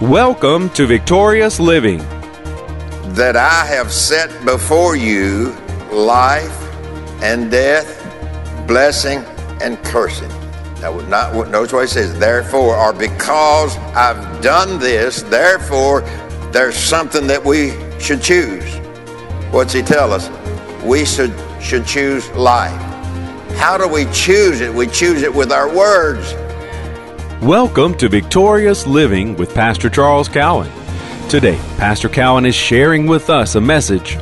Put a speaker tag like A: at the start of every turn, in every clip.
A: Welcome to Victorious Living.
B: that I have set before you life and death, blessing and cursing. Now, not, notice what it says, therefore, or because I've done this, therefore, there's something that we should choose. What's he tell us? We should, should choose life. How do we choose it? We choose it with our words.
A: Welcome to Victorious Living with Pastor Charles Cowan. Today, Pastor Cowan is sharing with us a message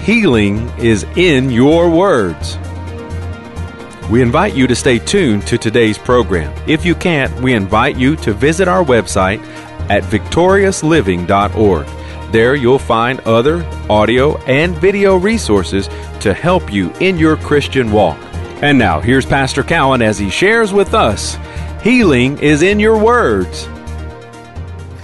A: Healing is in your words. We invite you to stay tuned to today's program. If you can't, we invite you to visit our website at victoriousliving.org. There you'll find other audio and video resources to help you in your Christian walk. And now, here's Pastor Cowan as he shares with us Healing is in your words.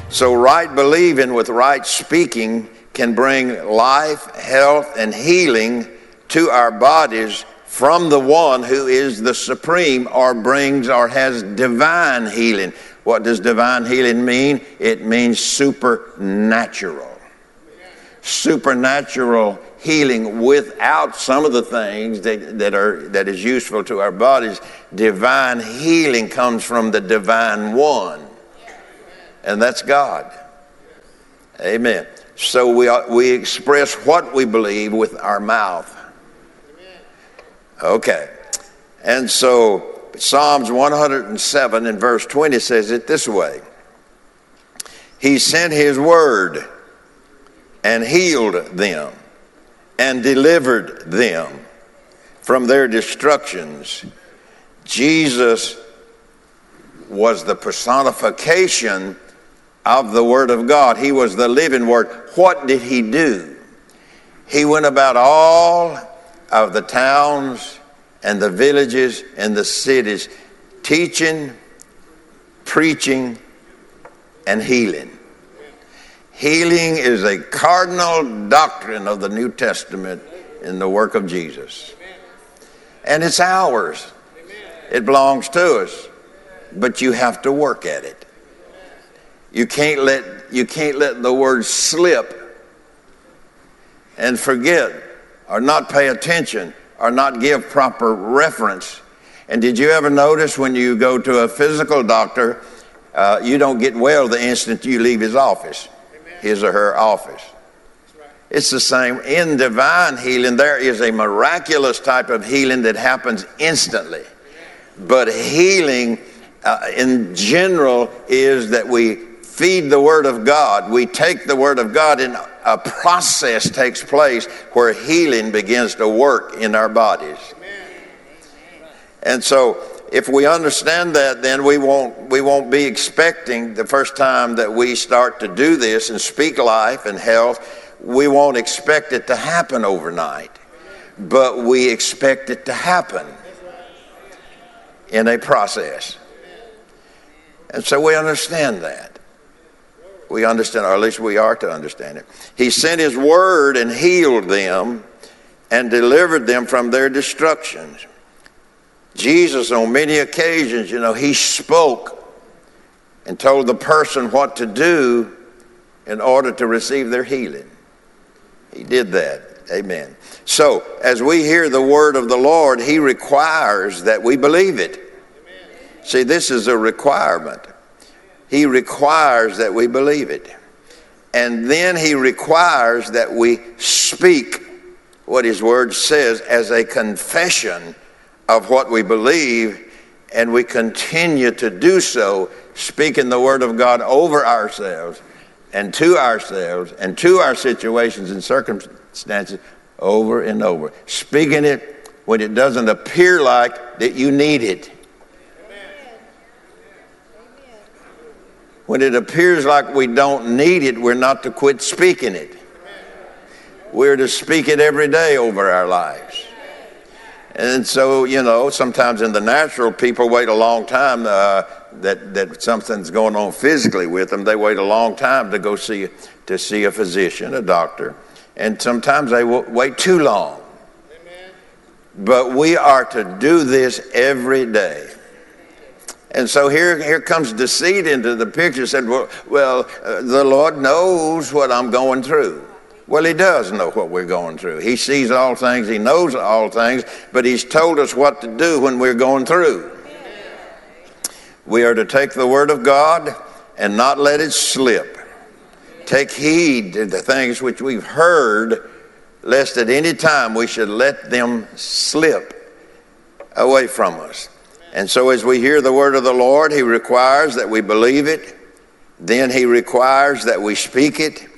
B: So, right believing with right speaking can bring life, health, and healing to our bodies from the one who is the supreme or brings or has divine healing. What does divine healing mean? It means supernatural. Supernatural healing without some of the things that, that are that is useful to our bodies. Divine healing comes from the divine one. And that's God. Amen. So we, we express what we believe with our mouth. Okay. And so Psalms 107 and verse 20 says it this way He sent His word and healed them and delivered them from their destructions. Jesus was the personification of the Word of God. He was the living Word. What did He do? He went about all of the towns and the villages and the cities, teaching, preaching, and healing. Healing is a cardinal doctrine of the New Testament in the work of Jesus. And it's ours, it belongs to us, but you have to work at it. You can't let, you can't let the word slip and forget or not pay attention or not give proper reference. And did you ever notice when you go to a physical doctor, uh, you don't get well the instant you leave his office, his or her office? It's the same. In divine healing, there is a miraculous type of healing that happens instantly. But healing uh, in general is that we feed the Word of God. We take the Word of God, and a process takes place where healing begins to work in our bodies. And so, if we understand that, then we won't, we won't be expecting the first time that we start to do this and speak life and health, we won't expect it to happen overnight. But we expect it to happen in a process. And so we understand that. We understand, or at least we are to understand it. He sent His word and healed them and delivered them from their destructions. Jesus, on many occasions, you know, he spoke and told the person what to do in order to receive their healing. He did that. Amen. So, as we hear the word of the Lord, he requires that we believe it. See, this is a requirement. He requires that we believe it. And then he requires that we speak what his word says as a confession of what we believe, and we continue to do so, speaking the word of God over ourselves and to ourselves and to our situations and circumstances over and over. Speaking it when it doesn't appear like that you need it. When it appears like we don't need it, we're not to quit speaking it. We're to speak it every day over our lives. And so, you know, sometimes in the natural, people wait a long time uh, that, that something's going on physically with them. They wait a long time to go see, to see a physician, a doctor. And sometimes they wait too long. But we are to do this every day. And so here, here comes deceit into the picture. Said, well, well uh, the Lord knows what I'm going through. Well, He does know what we're going through. He sees all things, He knows all things, but He's told us what to do when we're going through. We are to take the Word of God and not let it slip. Take heed to the things which we've heard, lest at any time we should let them slip away from us. And so, as we hear the word of the Lord, He requires that we believe it. Then He requires that we speak it,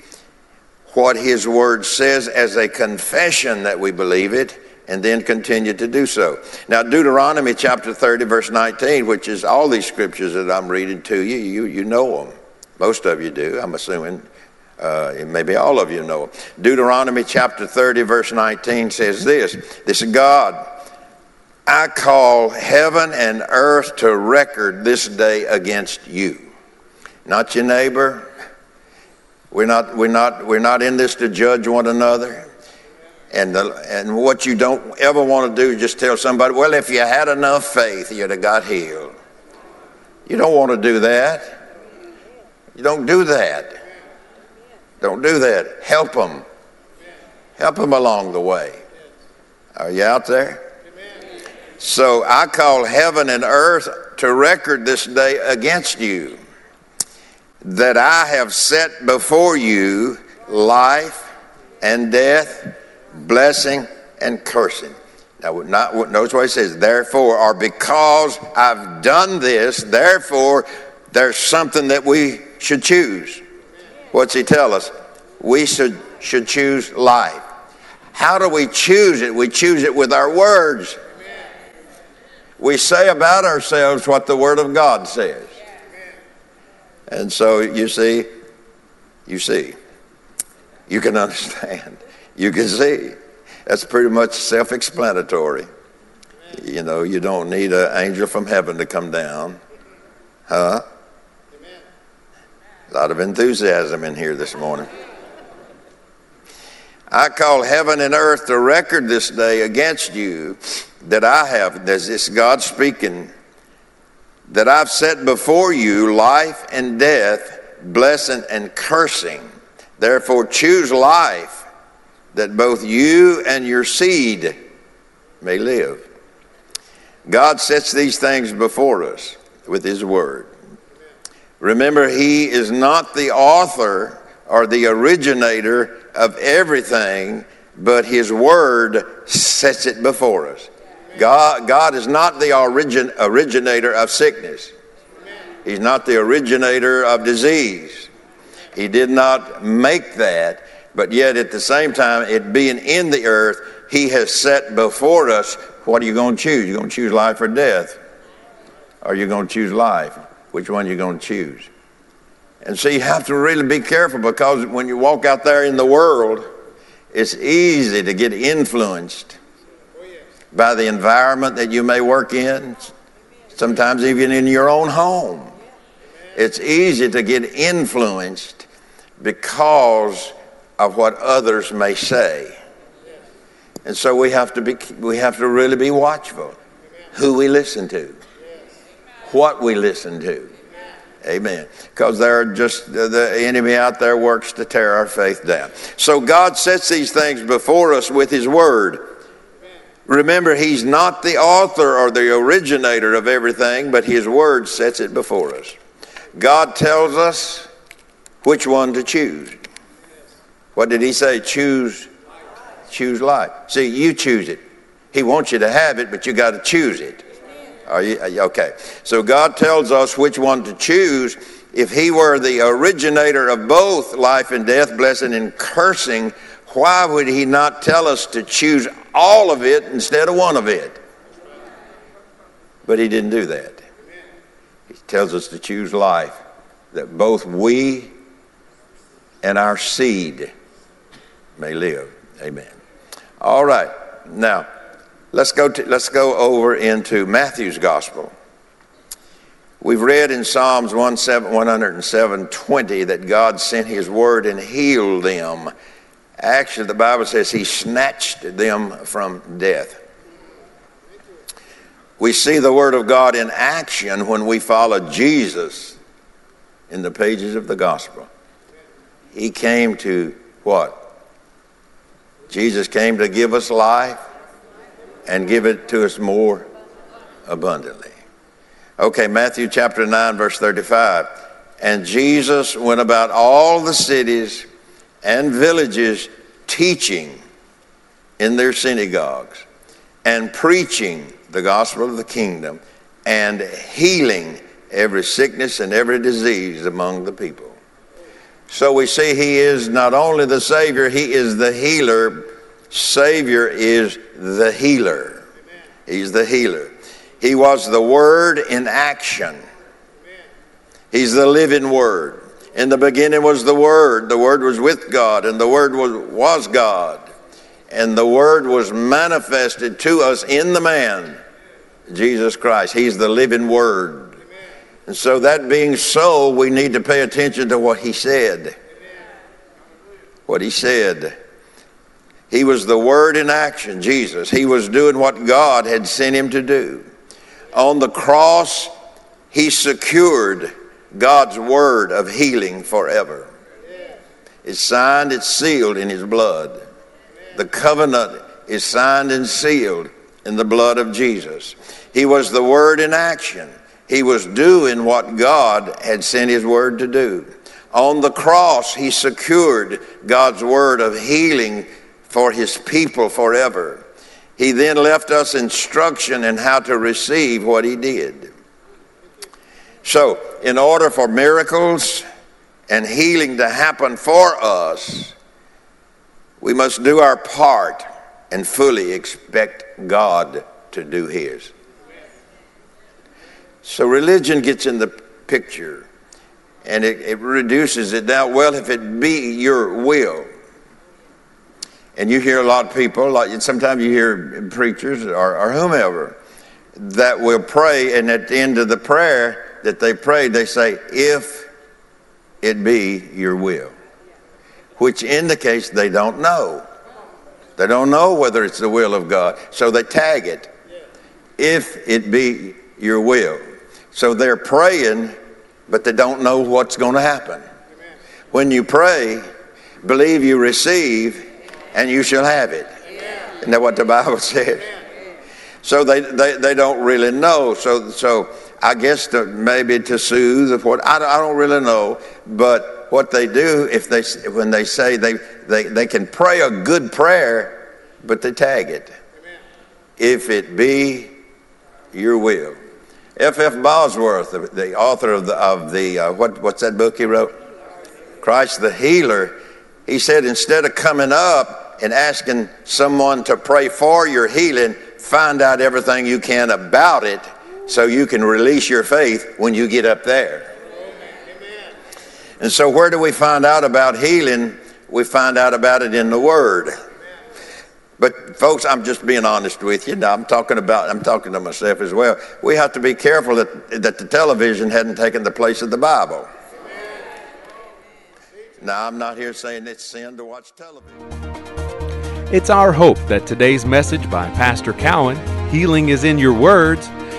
B: what His word says as a confession that we believe it and then continue to do so. Now, Deuteronomy chapter 30, verse 19, which is all these scriptures that I'm reading to you, you, you know them. Most of you do, I'm assuming. Uh, maybe all of you know. Deuteronomy chapter 30, verse 19 says this This is God. I call heaven and earth to record this day against you. Not your neighbor. We're not, we're not, we're not in this to judge one another. And, the, and what you don't ever want to do is just tell somebody, well, if you had enough faith, you'd have got healed. You don't want to do that. You don't do that. Don't do that. Help them. Help them along the way. Are you out there? So I call heaven and earth to record this day against you that I have set before you life and death blessing and cursing. Now, not, notice what he says, therefore, or because I've done this, therefore, there's something that we should choose. What's he tell us? We should, should choose life. How do we choose it? We choose it with our words. We say about ourselves what the Word of God says. And so you see, you see, you can understand. You can see. That's pretty much self explanatory. You know, you don't need an angel from heaven to come down. Huh? A lot of enthusiasm in here this morning. I call heaven and earth to record this day against you that I have, this God speaking, that I've set before you life and death, blessing and cursing. Therefore, choose life that both you and your seed may live. God sets these things before us with His Word. Remember, He is not the author or the originator of everything, but His Word sets it before us. God, God is not the origin, originator of sickness. He's not the originator of disease. He did not make that. But yet, at the same time, it being in the earth, He has set before us what are you going to choose? You're going to choose life or death? Or are you going to choose life? Which one are you going to choose? And so you have to really be careful because when you walk out there in the world, it's easy to get influenced by the environment that you may work in, sometimes even in your own home. It's easy to get influenced because of what others may say. And so we have to be we have to really be watchful who we listen to, what we listen to. Amen. Because there are just the enemy out there works to tear our faith down. So God sets these things before us with His Word. Remember, He's not the author or the originator of everything, but His Word sets it before us. God tells us which one to choose. What did he say? Choose, choose life. See, you choose it. He wants you to have it, but you got to choose it. Are you okay? So God tells us which one to choose. If He were the originator of both life and death, blessing and cursing, why would He not tell us to choose all of it instead of one of it? But He didn't do that. He tells us to choose life, that both we and our seed may live. Amen. All right. Now, let's go to, let's go over into Matthew's gospel. We've read in Psalms 107, 20 that God sent his word and healed them. Actually, the Bible says he snatched them from death. We see the Word of God in action when we follow Jesus in the pages of the gospel. He came to what? Jesus came to give us life and give it to us more abundantly. Okay, Matthew chapter 9, verse 35. And Jesus went about all the cities and villages teaching in their synagogues and preaching the gospel of the kingdom and healing every sickness and every disease among the people. So we see he is not only the Savior, he is the healer. Savior is the healer. He's the healer. He was the Word in action. He's the living Word. In the beginning was the Word. The Word was with God, and the Word was, was God. And the Word was manifested to us in the man, Jesus Christ. He's the living Word. And so, that being so, we need to pay attention to what he said. What he said. He was the Word in action, Jesus. He was doing what God had sent him to do. On the cross, he secured God's word of healing forever. It's signed, it's sealed in his blood. The covenant is signed and sealed in the blood of Jesus. He was the word in action. He was doing what God had sent His word to do. On the cross, He secured God's word of healing for His people forever. He then left us instruction in how to receive what He did. So, in order for miracles and healing to happen for us, we must do our part and fully expect God to do His. So religion gets in the picture and it, it, reduces it down. Well, if it be your will. And you hear a lot of people, like sometimes you hear preachers or, or whomever that will pray, and at the end of the prayer that they prayed, they say, If it be your will, which indicates they don't know. They don't know whether it's the will of God, so they tag it. If it be your will. So they're praying, but they don't know what's going to happen. When you pray, believe you receive, and you shall have it. Isn't that what the Bible says? So they, they, they don't really know. So, so I guess to, maybe to soothe what I, I don't really know, but what they do if they when they say they, they, they can pray a good prayer, but they tag it. If it be your will. F. F. Bosworth, the author of the, of the uh, what, what's that book he wrote? Christ the Healer. He said instead of coming up and asking someone to pray for your healing, find out everything you can about it so you can release your faith when you get up there. And so, where do we find out about healing? We find out about it in the Word. But folks, I'm just being honest with you. Now, I'm talking about I'm talking to myself as well. We have to be careful that that the television hadn't taken the place of the Bible. Now, I'm not here saying it's sin to watch television.
A: It's our hope that today's message by Pastor Cowan, Healing is in Your Words,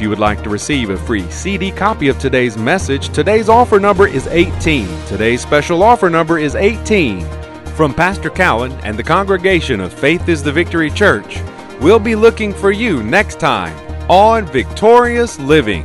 A: If you would like to receive a free CD copy of today's message, today's offer number is 18. Today's special offer number is 18. From Pastor Cowan and the congregation of Faith is the Victory Church, we'll be looking for you next time on Victorious Living.